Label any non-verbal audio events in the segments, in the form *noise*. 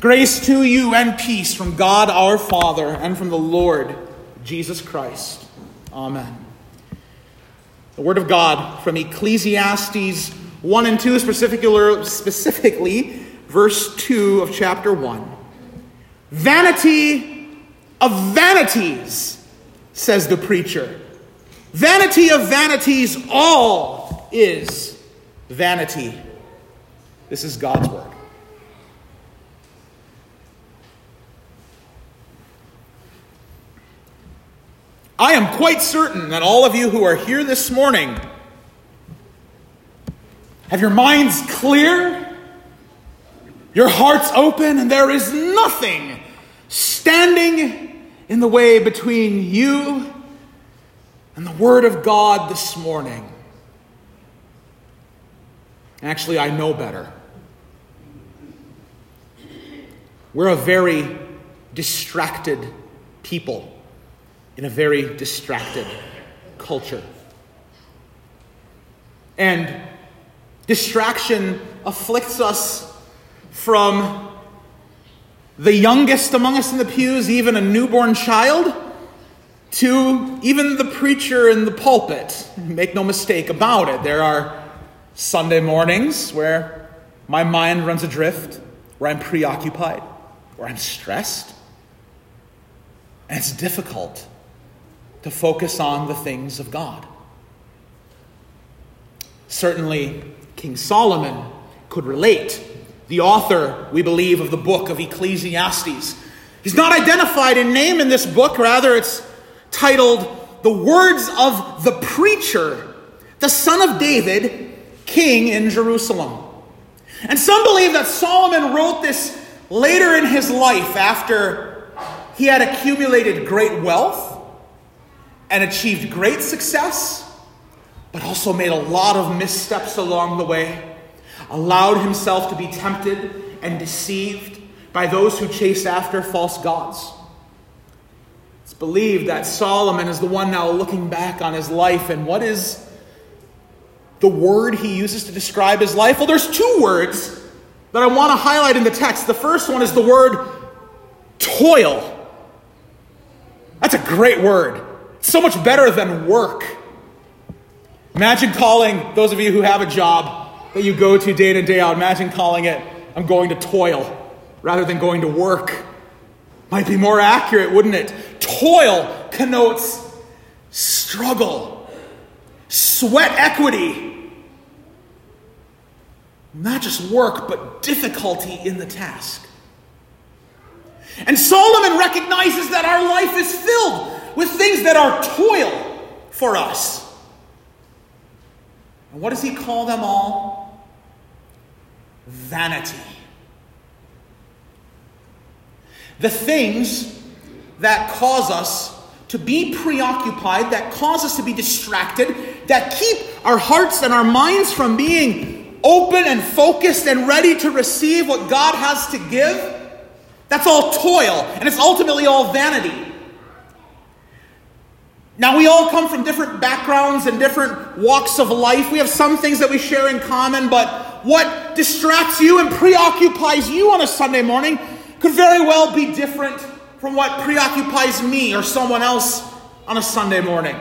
Grace to you and peace from God our Father and from the Lord Jesus Christ. Amen. The Word of God from Ecclesiastes 1 and 2, specifically verse 2 of chapter 1. Vanity of vanities, says the preacher. Vanity of vanities, all is vanity. This is God's Word. I am quite certain that all of you who are here this morning have your minds clear, your hearts open, and there is nothing standing in the way between you and the Word of God this morning. Actually, I know better. We're a very distracted people in a very distracted culture. And distraction afflicts us from the youngest among us in the pews, even a newborn child, to even the preacher in the pulpit. *laughs* Make no mistake about it. There are Sunday mornings where my mind runs adrift, where I'm preoccupied, where I'm stressed. And it's difficult to focus on the things of God. Certainly, King Solomon could relate. The author, we believe, of the book of Ecclesiastes. He's not identified in name in this book, rather, it's titled The Words of the Preacher, the son of David, king in Jerusalem. And some believe that Solomon wrote this later in his life after he had accumulated great wealth and achieved great success, but also made a lot of missteps along the way, allowed himself to be tempted and deceived by those who chased after false gods. It's believed that Solomon is the one now looking back on his life, and what is the word he uses to describe his life? Well, there's two words that I want to highlight in the text. The first one is the word toil. That's a great word so much better than work. Imagine calling those of you who have a job that you go to day in and day out, imagine calling it, I'm going to toil rather than going to work. Might be more accurate, wouldn't it? Toil connotes struggle, sweat equity. Not just work, but difficulty in the task. And Solomon recognizes that our life is filled with things that are toil for us. And what does he call them all? Vanity. The things that cause us to be preoccupied, that cause us to be distracted, that keep our hearts and our minds from being open and focused and ready to receive what God has to give, that's all toil, and it's ultimately all vanity. Now, we all come from different backgrounds and different walks of life. We have some things that we share in common, but what distracts you and preoccupies you on a Sunday morning could very well be different from what preoccupies me or someone else on a Sunday morning.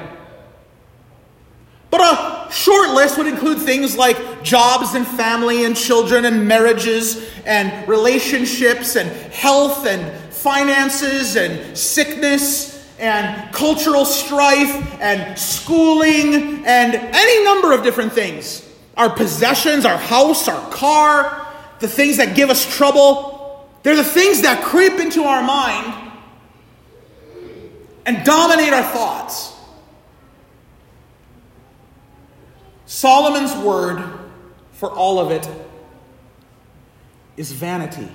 But a short list would include things like jobs and family and children and marriages and relationships and health and finances and sickness and cultural strife and schooling and any number of different things. Our possessions, our house, our car, the things that give us trouble, they're the things that creep into our mind and dominate our thoughts. Solomon's word for all of it is vanity.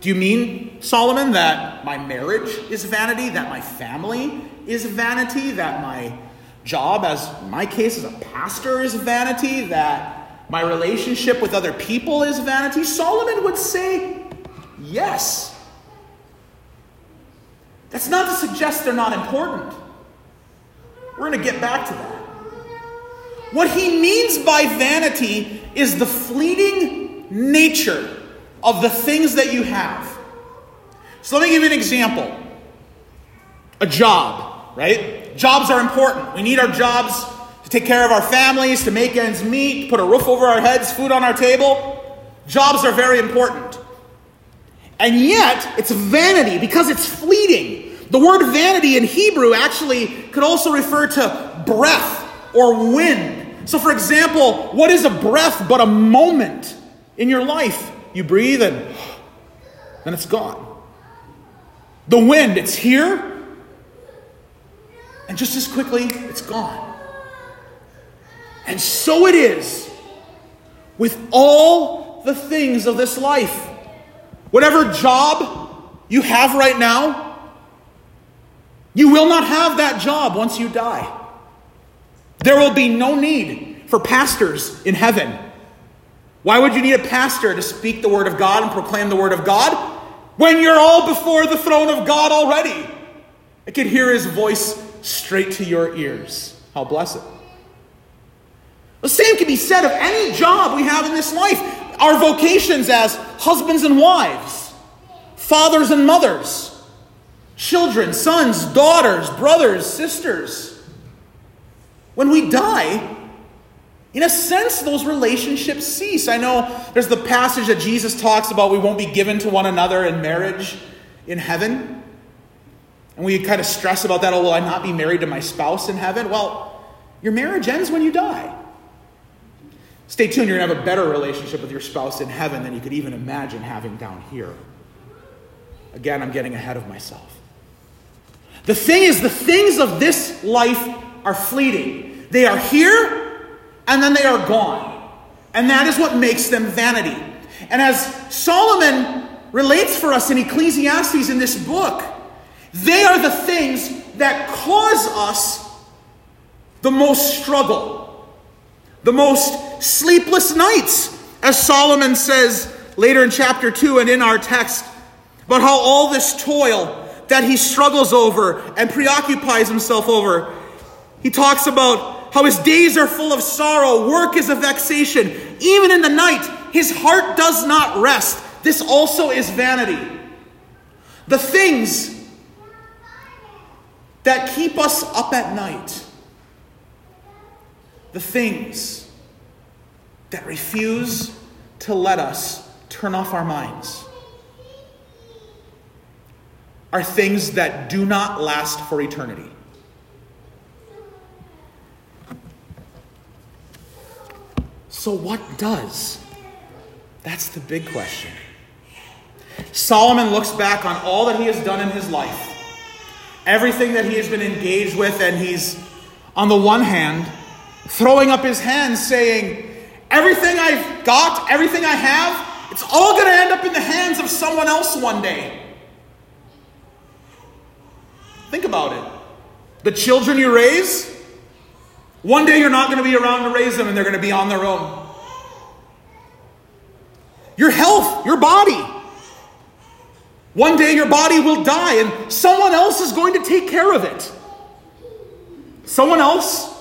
Do you mean, Solomon, that my marriage is vanity, that my family is vanity, that my job, as my case as a pastor, is vanity, that my relationship with other people is vanity? Solomon would say, yes. That's not to suggest they're not important. We're going to get back to that. What he means by vanity is the fleeting nature of the things that you have. So let me give you an example. A job, right? Jobs are important. We need our jobs to take care of our families, to make ends meet, put a roof over our heads, food on our table. Jobs are very important. And yet, it's vanity because it's fleeting. The word vanity in Hebrew actually could also refer to breath or wind. So, for example, what is a breath but a moment in your life? You breathe and then it's gone. The wind, it's here, and just as quickly, it's gone. And so it is with all the things of this life. Whatever job you have right now, you will not have that job once you die. There will be no need for pastors in heaven. Why would you need a pastor to speak the word of God and proclaim the word of God when you're all before the throne of God already? I can hear his voice straight to your ears. How blessed. The same can be said of any job we have in this life our vocations as husbands and wives, fathers and mothers, children, sons, daughters, brothers, sisters. When we die, in a sense, those relationships cease. I know there's the passage that Jesus talks about we won't be given to one another in marriage in heaven. And we kind of stress about that, oh, will I not be married to my spouse in heaven? Well, your marriage ends when you die. Stay tuned, you're going to have a better relationship with your spouse in heaven than you could even imagine having down here. Again, I'm getting ahead of myself. The thing is, the things of this life are fleeting. They are here and then they are gone. And that is what makes them vanity. And as Solomon relates for us in Ecclesiastes in this book, they are the things that cause us the most struggle the most sleepless nights, as Solomon says later in chapter 2 and in our text, about how all this toil that he struggles over and preoccupies himself over. He talks about how his days are full of sorrow, work is a vexation. Even in the night, his heart does not rest. This also is vanity. The things that keep us up at night the things that refuse to let us turn off our minds are things that do not last for eternity. So, what does? That's the big question. Solomon looks back on all that he has done in his life, everything that he has been engaged with, and he's, on the one hand, throwing up his hands, saying, Everything I've got, everything I have, it's all going to end up in the hands of someone else one day. Think about it. The children you raise, one day you're not going to be around to raise them and they're going to be on their own. Your health, your body. One day your body will die and someone else is going to take care of it. Someone else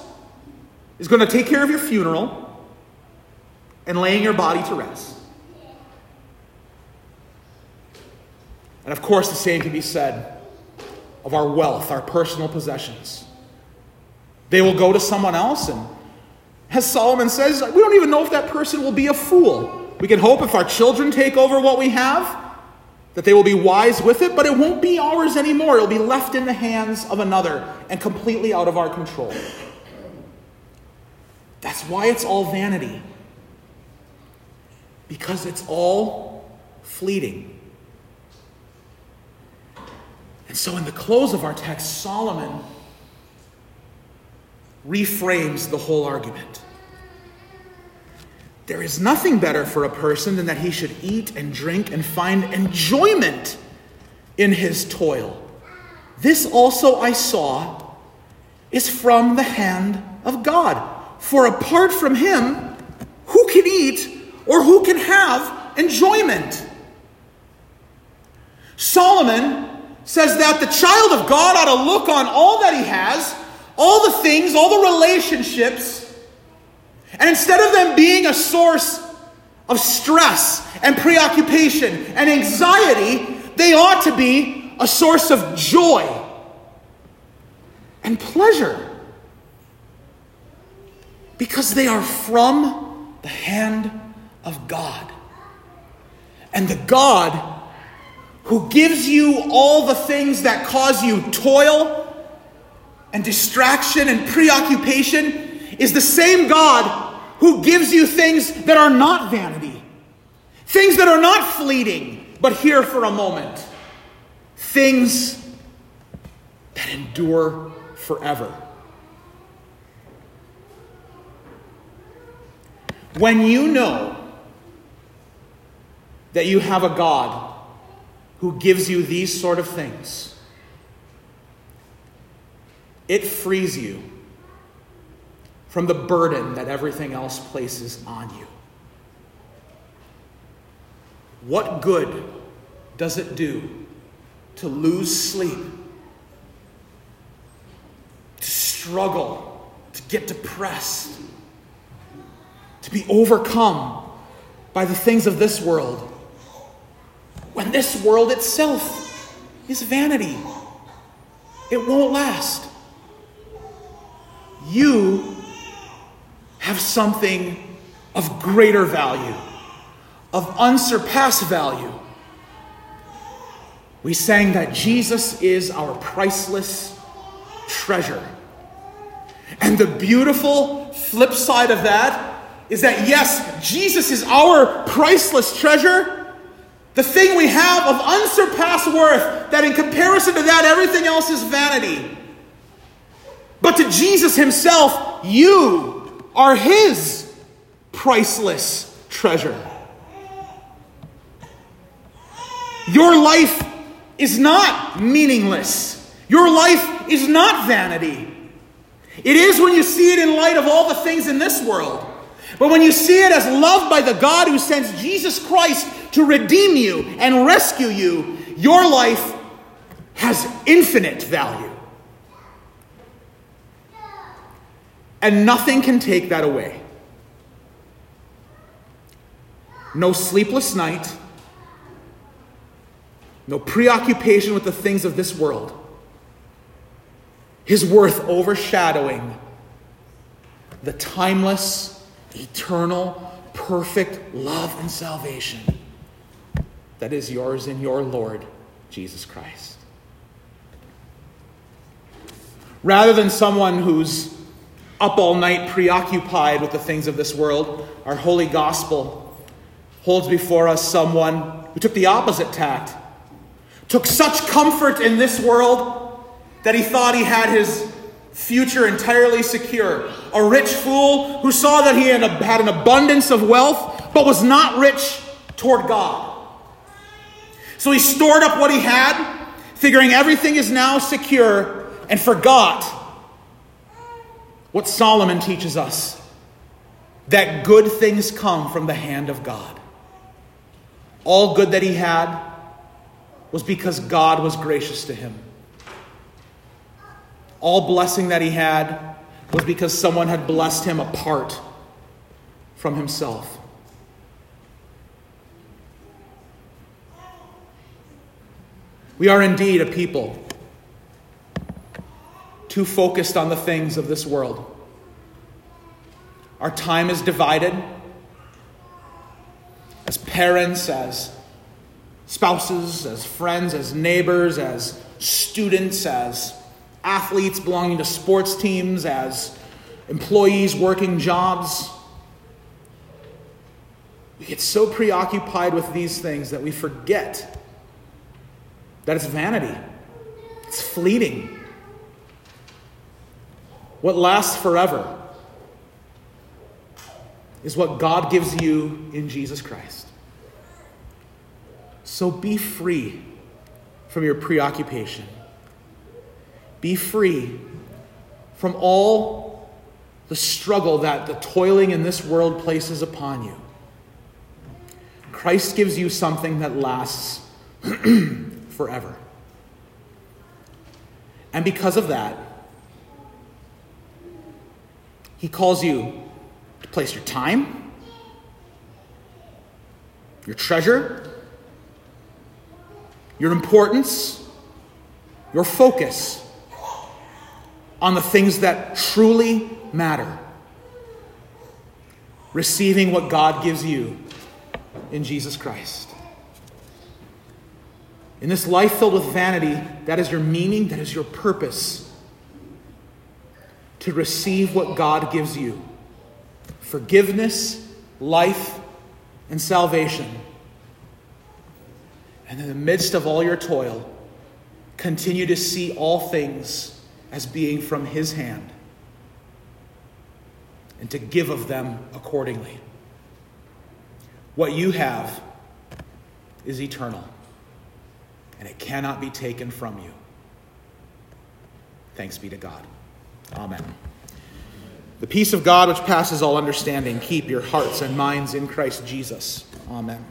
is going to take care of your funeral and laying your body to rest. And of course, the same can be said of our wealth, our personal possessions. They will go to someone else, and as Solomon says, we don't even know if that person will be a fool. We can hope if our children take over what we have, that they will be wise with it, but it won't be ours anymore. It'll be left in the hands of another and completely out of our control. That's why it's all vanity. Because it's all fleeting. And so, in the close of our text, Solomon reframes the whole argument. There is nothing better for a person than that he should eat and drink and find enjoyment in his toil. This also I saw is from the hand of God. For apart from him, who can eat or who can have enjoyment? Solomon says that the child of God ought to look on all that he has, all the things, all the relationships, and instead of them being a source of stress and preoccupation and anxiety, they ought to be a source of joy and pleasure because they are from the hand of God. And the God who gives you all the things that cause you toil and distraction and preoccupation is the same God who gives you things that are not vanity, things that are not fleeting, but here for a moment, things that endure forever. When you know that you have a God who gives you these sort of things, it frees you from the burden that everything else places on you. What good does it do to lose sleep, to struggle, to get depressed, to be overcome by the things of this world when this world itself is vanity? It won't last. You have something of greater value, of unsurpassed value. We sang that Jesus is our priceless treasure. And the beautiful flip side of that is that, yes, Jesus is our priceless treasure, the thing we have of unsurpassed worth, that in comparison to that, everything else is vanity. But to Jesus himself, you are his priceless treasure. Your life is not meaningless. Your life is not vanity. It is when you see it in light of all the things in this world. But when you see it as loved by the God who sends Jesus Christ to redeem you and rescue you, your life has infinite value. And nothing can take that away. No sleepless night, no preoccupation with the things of this world. His worth overshadowing the timeless, eternal, perfect love and salvation that is yours in your Lord, Jesus Christ. Rather than someone who's up all night preoccupied with the things of this world, our holy gospel holds before us someone who took the opposite tact, took such comfort in this world that he thought he had his future entirely secure. A rich fool who saw that he had, an abundance of wealth, but was not rich toward God. So he stored up what he had, figuring everything is now secure, and forgot what Solomon teaches us that good things come from the hand of God. All good that he had was because God was gracious to him. All blessing that he had was because someone had blessed him apart from himself. We are indeed a people too focused on the things of this world. Our time is divided as parents, as spouses, as friends, as neighbors, as students, as athletes belonging to sports teams, as employees working jobs. We get so preoccupied with these things that we forget that it's vanity, it's fleeting. What lasts forever is what God gives you in Jesus Christ. So be free from your preoccupation. Be free from all the struggle that the toiling in this world places upon you. Christ gives you something that lasts *clears throat* forever. And because of that, He calls you to place your time, your treasure, your importance, your focus on the things that truly matter. Receiving what God gives you in Jesus Christ. In this life filled with vanity, that is your meaning, that is your purpose. To receive what God gives you forgiveness, life, and salvation. And in the midst of all your toil, continue to see all things as being from His hand and to give of them accordingly. What you have is eternal, and it cannot be taken from you. Thanks be to God. Amen. The peace of God, which passes all understanding, keep your hearts and minds in Christ Jesus. Amen.